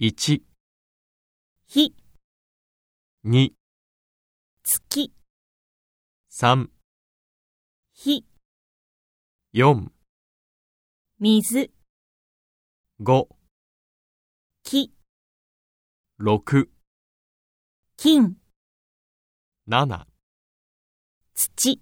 1、日、2、月、3、日、4、水、5、木、6、金、7土。